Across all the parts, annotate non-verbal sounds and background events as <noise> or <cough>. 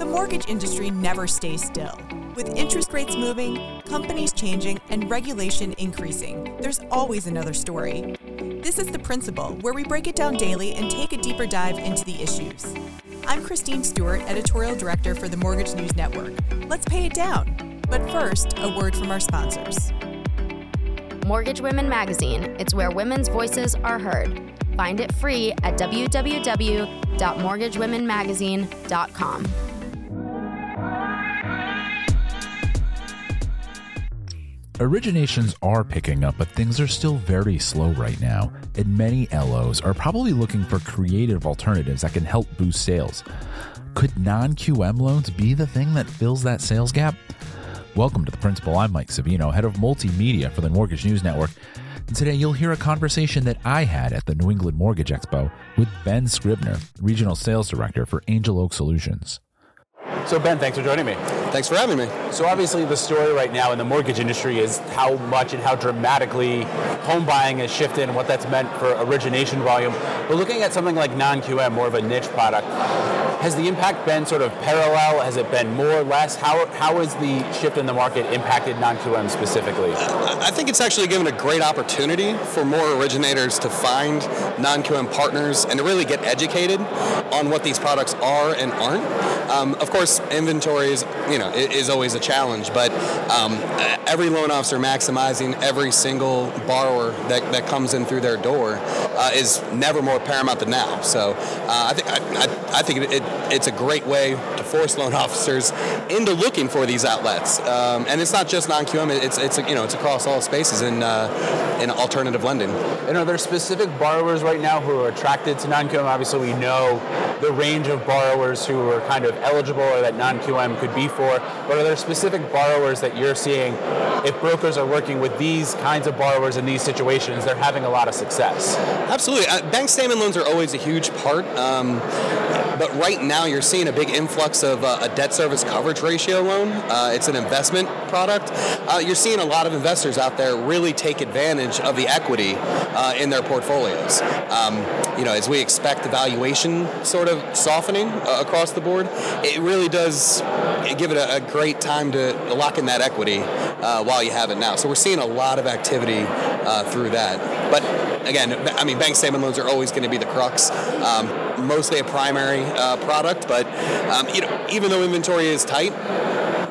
The mortgage industry never stays still. With interest rates moving, companies changing, and regulation increasing, there's always another story. This is The Principal, where we break it down daily and take a deeper dive into the issues. I'm Christine Stewart, Editorial Director for the Mortgage News Network. Let's pay it down. But first, a word from our sponsors. Mortgage Women Magazine. It's where women's voices are heard. Find it free at www.mortgagewomenmagazine.com. Originations are picking up, but things are still very slow right now, and many LOs are probably looking for creative alternatives that can help boost sales. Could non QM loans be the thing that fills that sales gap? Welcome to The Principal. I'm Mike Savino, head of multimedia for the Mortgage News Network. And today you'll hear a conversation that I had at the New England Mortgage Expo with Ben Scribner, Regional Sales Director for Angel Oak Solutions. So, Ben, thanks for joining me. Thanks for having me. So, obviously, the story right now in the mortgage industry is how much and how dramatically home buying has shifted and what that's meant for origination volume. But looking at something like non QM, more of a niche product, has the impact been sort of parallel? Has it been more or less? How, how has the shift in the market impacted non QM specifically? I think it's actually given a great opportunity for more originators to find non QM partners and to really get educated on what these products are and aren't. Um, of course, inventory is, you know, is always a challenge, but um, every loan officer maximizing every single borrower that, that comes in through their door uh, is never more paramount than now. So uh, I think I, I, think it, it it's a great way to force loan <laughs> officers into looking for these outlets. Um, and it's not just non-QM; it's it's you know it's across all spaces in uh, in alternative lending. And are there specific borrowers right now who are attracted to non-QM? Obviously, we know the range of borrowers who are kind of eligible or that non-QM could be for. But are there specific borrowers that you're seeing? If brokers are working with these kinds of borrowers in these situations, they're having a lot of success. Absolutely, uh, bank statement loans are always a huge part. Um, but right now, you're seeing a big influx of uh, a debt service coverage ratio loan. Uh, it's an investment product. Uh, you're seeing a lot of investors out there really take advantage of the equity uh, in their portfolios. Um, you know, as we expect the valuation sort of softening uh, across the board, it really does give it a, a great time to lock in that equity while you have it now. So we're seeing a lot of activity through that. But again, I mean, bank statement loans are always going to be the crux. Um, mostly a primary uh, product, but um, you know, even though inventory is tight,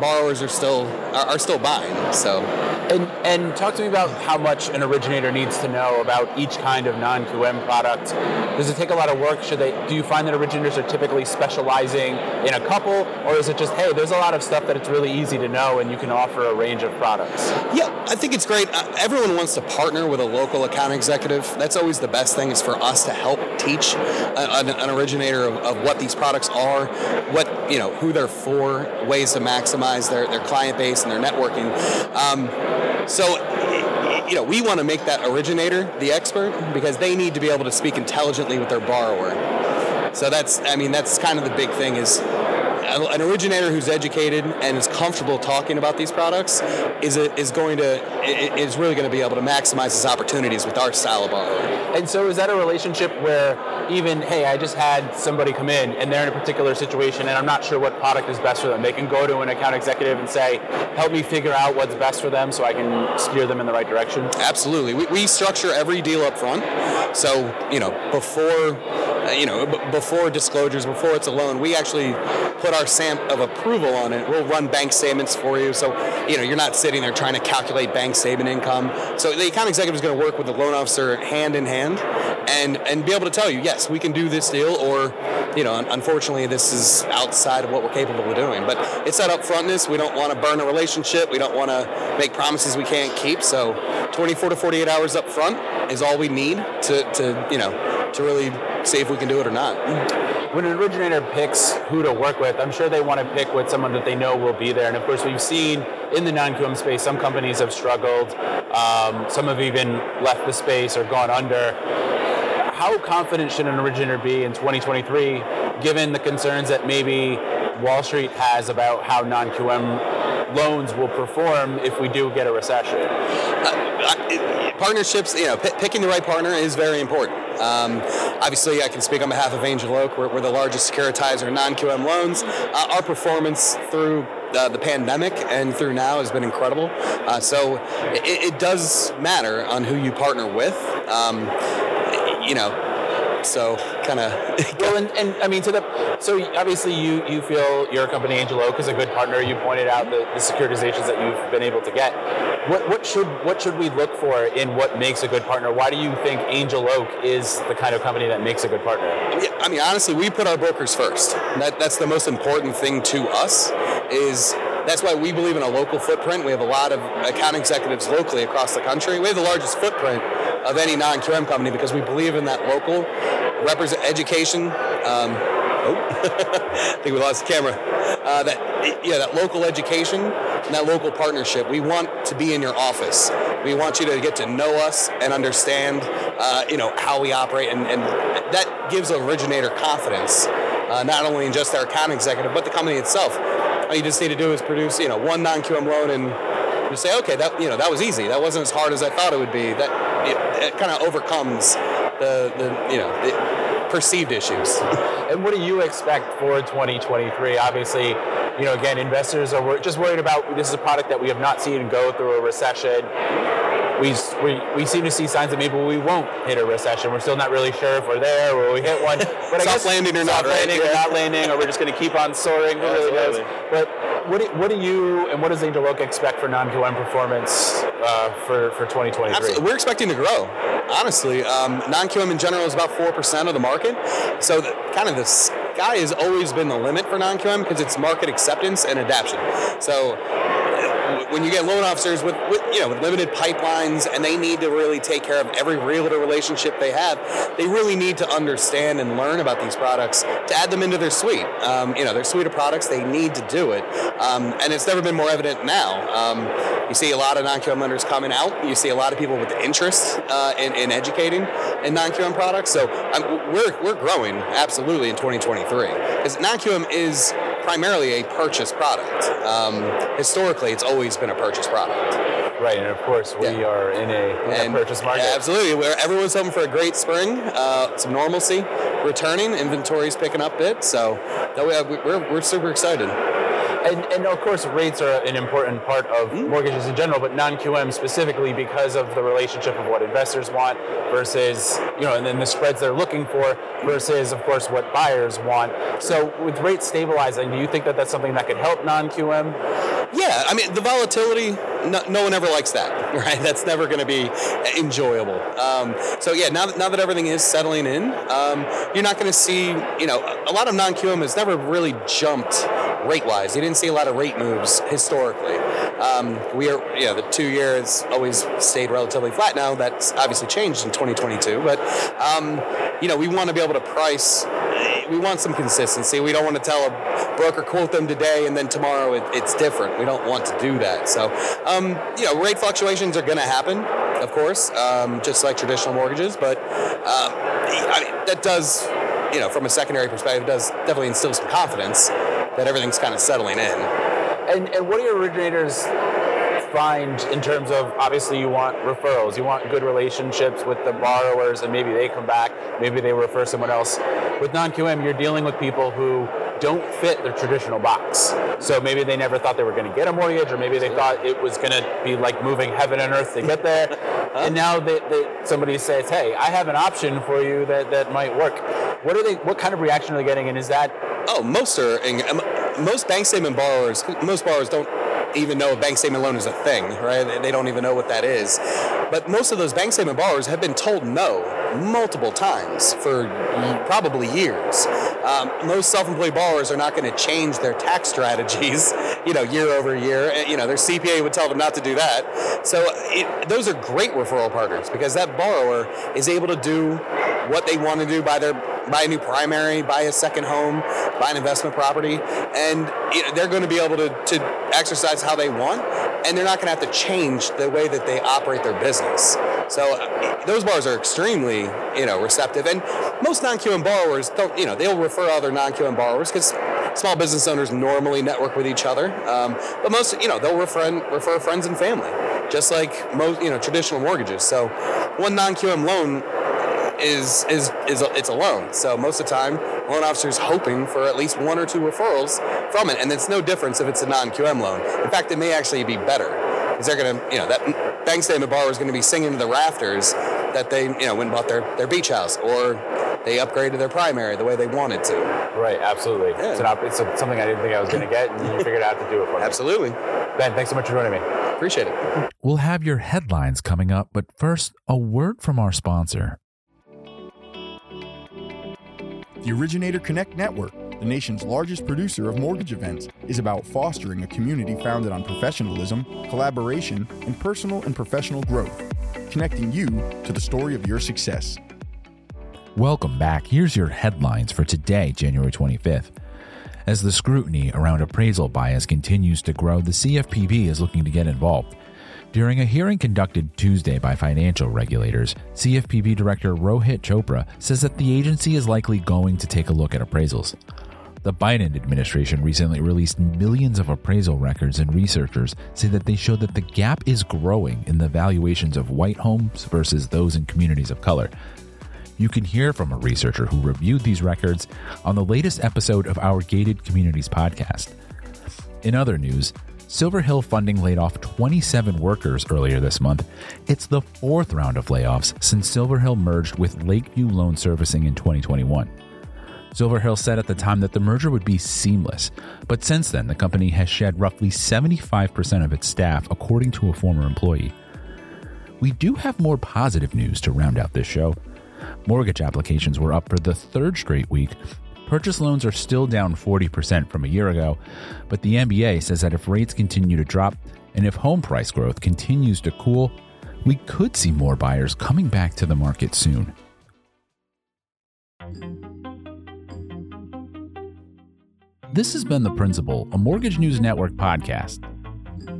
borrowers are still are, are still buying. So and, and talk to me about how much an originator needs to know about each kind of non-QM product. Does it take a lot of work? Should they? Do you find that originators are typically specializing in a couple, or is it just hey, there's a lot of stuff that it's really easy to know, and you can offer a range of products? Yeah, I think it's great. Uh, everyone wants to partner with a local account executive. That's always the best thing is for us to help teach an, an originator of, of, what these products are, what you know, who they're for, ways to maximize their, their client base and their networking. Um, so, you know, we want to make that originator the expert because they need to be able to speak intelligently with their borrower. So that's, I mean, that's kind of the big thing is an originator who's educated and is comfortable talking about these products is a, is going to is really going to be able to maximize his opportunities with our style of borrower. And so, is that a relationship where even hey, I just had somebody come in and they're in a particular situation and I'm not sure what product is best for them. They can go to an account executive and say, "Help me figure out what's best for them, so I can steer them in the right direction." Absolutely, we, we structure every deal up front. So you know before Uh, you know, b- before disclosures, before it's a loan, we actually put our stamp of approval on it. We'll run bank statements for you, so you know you're not sitting there trying to calculate bank statement income. So the account executive is going to work with the loan officer hand in hand, and and be able to tell you, yes, we can do this deal, or you know, unfortunately, this is outside of what we're capable of doing. But it's that upfrontness. We don't want to burn a relationship. We don't want to make promises we can't keep. So 24 to 48 hours up front is all we need to, to you know, to really see if we can do it or not. When an originator picks who to work with, I'm sure they want to pick with someone that they know will be there. And of course, we've seen in the non-QM space, some companies have struggled. Um, some have even left the space or gone under. How confident should an originator be in 2023, given the concerns that maybe Wall Street has about how non-QM loans will perform if we do get a recession? Uh, partnerships, you know, p- picking the right partner is very important. Um, obviously, I can speak on behalf of Angel Oak. We're, we're the largest securitizer in non-QM loans. Uh, our performance through the, the, pandemic and through now has been incredible. Uh, so it, it, does matter on who you partner with. Um, you know, so kind of. <laughs> well, and, and I mean, to the so obviously you you feel your company Angel Oak is a good partner. You pointed out the, the securitizations that you've been able to get. What what should what should we look for in what makes a good partner? Why do you think Angel Oak is the kind of company that makes a good partner? I mean, honestly, we put our brokers first. That that's the most important thing to us. Is that's why we believe in a local footprint. We have a lot of account executives locally across the country. We have the largest footprint of any non-QM company because we believe in that local represent education. Um, oh, <laughs> I think we lost the camera. Uh, that yeah, that local education and that local partnership. We want to be in your office. We want you to get to know us and understand, uh, you know, how we operate, and, and that gives an originator confidence, uh, not only in just our account executive, but the company itself. All you just need to do is produce, you know, one non-QM loan and you say, okay, that you know that was easy. That wasn't as hard as I thought it would be. That it, it kind of overcomes the, the you know the perceived issues. <laughs> and what do you expect for 2023? Obviously, you know, again, investors are just worried about this is a product that we have not seen go through a recession we, we, we seem to see signs that maybe we won't hit a recession. We're still not really sure if we're there or we hit one. <laughs> But I guess landing or not landing right? or not landing, or we're just going to keep on soaring. Who really knows? But what do, what do you and what does Angel Oak expect for non-QM performance uh, for for 2023? Absolutely. We're expecting to grow. Honestly, um, non-QM in general is about four percent of the market. So the, kind of the sky has always been the limit for non-QM because it's market acceptance and adaptation. So when you get loan officers with, with, you know with limited pipelines and they need to really take care of every realtor relationship they have, they really need to understand and learn about these products to add them into their suite. Um, you know, their suite of products, they need to do it, um, and it's never been more evident now. Um, you see a lot of non-QM lenders coming out. You see a lot of people with interest uh, in, in, educating in non-QM products. So um, we're we're growing absolutely in 2023 because non-QM is primarily a purchase product. Um, historically, it's always been a purchase product. Right, and of course we yeah. are in a, in a purchase market. Absolutely, where everyone's hoping for a great spring, uh, some normalcy, returning, inventory's picking up a bit. So no, we have, we're, we're super excited and, and of course, rates are an important part of mm-hmm. mortgages in general, but non-QM specifically because of the relationship of what investors want versus, you know, and then the spreads they're looking for versus, of course, what buyers want. So, with rates stabilizing, do you think that that's something that could help non-QM? Yeah, I mean, the volatility, no, no one ever likes that, <laughs> right? That's never going to be enjoyable. Um, so, yeah, now that, now that everything is settling in, um, you're not going to see, you know, a lot of non-QM has never really jumped rate wise. You didn't see a lot of rate moves historically. Um, we are, you know, the two years always stayed relatively flat. Now that's obviously changed in 2022, but um, you know, we want to be able to price. We want some consistency. We don't want to tell a broker quote them today and then tomorrow it, it's different. We don't want to do that. So, um, you know, rate fluctuations are going to happen, of course, um, just like traditional mortgages. But uh, I mean, that does, you know, from a secondary perspective, does definitely instill some confidence that everything's kind of settling in. And, and what do your originators find in terms of obviously you want referrals, you want good relationships with the borrowers, and maybe they come back, maybe they refer someone else. With non QM, you're dealing with people who don't fit the traditional box. So maybe they never thought they were going to get a mortgage, or maybe they thought it was going to be like moving heaven and earth to get there. <laughs> Uh-huh. and now that, that somebody says, "Hey, I have an option for you that, that might work." What are they? What kind of reaction are they getting? And is that Oh, most are. Um, most bank statement borrowers, most borrowers don't even know a bank statement loan is a thing, right? They don't even know what that is. But most of those bank statement borrowers have been told no multiple times for probably years. Um, most self-employed borrowers are not going to change their tax strategies, <laughs> you know, year over year. You know, their CPA would tell them not to do that. So it, those are great referral partners because that borrower is able to do what they want to do by their buy a new primary, buy a second home, buy an investment property, and they're going to be able to, to exercise how they want, and they're not going to have to change the way that they operate their business. So uh, those bars are extremely, you know, receptive, and most non-QM borrowers don't, you know, they'll refer other non-QM borrowers because small business owners normally network with each other, um, but most, you know, they'll refer refer friends and family, just like most, you know, traditional mortgages. So one non-QM loan is is is a, it's a loan. So most of the time, loan officers hoping for at least one or two referrals from it, and it's no difference if it's a non-QM loan. In fact, it may actually be better because they're going to, you know, that bank statement borrower is going to be singing to the rafters that they, you know, went and bought their their beach house or they upgraded their primary the way they wanted to. Right, absolutely. Yeah. It's, an op- it's a, something I didn't think I was going to get, and you figured out to do it for me. Absolutely, Ben, thanks so much for joining me. appreciate it. We'll have your headlines coming up, but first, a word from our sponsor. The Originator Connect Network, the nation's largest producer of mortgage events, is about fostering a community founded on professionalism, collaboration, and personal and professional growth, connecting you to the story of your success. Welcome back. Here's your headlines for today, January 25th. As the scrutiny around appraisal bias continues to grow, the CFPB is looking to get involved. During a hearing conducted Tuesday by financial regulators, CFPB Director Rohit Chopra says that the agency is likely going to take a look at appraisals. The Biden administration recently released millions of appraisal records, and researchers say that they show that the gap is growing in the valuations of white homes versus those in communities of color. You can hear from a researcher who reviewed these records on the latest episode of our Gated Communities podcast. In other news, Silver Hill Funding laid off 27 workers earlier this month. It's the fourth round of layoffs since Silver Hill merged with Lakeview Loan Servicing in 2021. Silver Hill said at the time that the merger would be seamless, but since then, the company has shed roughly 75% of its staff, according to a former employee. We do have more positive news to round out this show. Mortgage applications were up for the third straight week. Purchase loans are still down 40% from a year ago, but the MBA says that if rates continue to drop and if home price growth continues to cool, we could see more buyers coming back to the market soon. This has been The Principal, a Mortgage News Network podcast.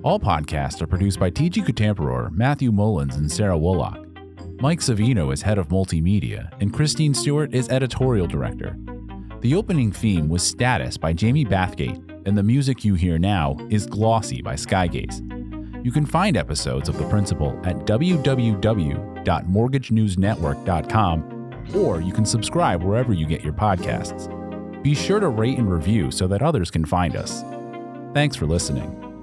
All podcasts are produced by TG Kutamperor, Matthew Mullins, and Sarah Wollock. Mike Savino is head of multimedia, and Christine Stewart is editorial director. The opening theme was Status by Jamie Bathgate, and the music you hear now is Glossy by Skygaze. You can find episodes of The Principal at www.mortgagenewsnetwork.com, or you can subscribe wherever you get your podcasts. Be sure to rate and review so that others can find us. Thanks for listening.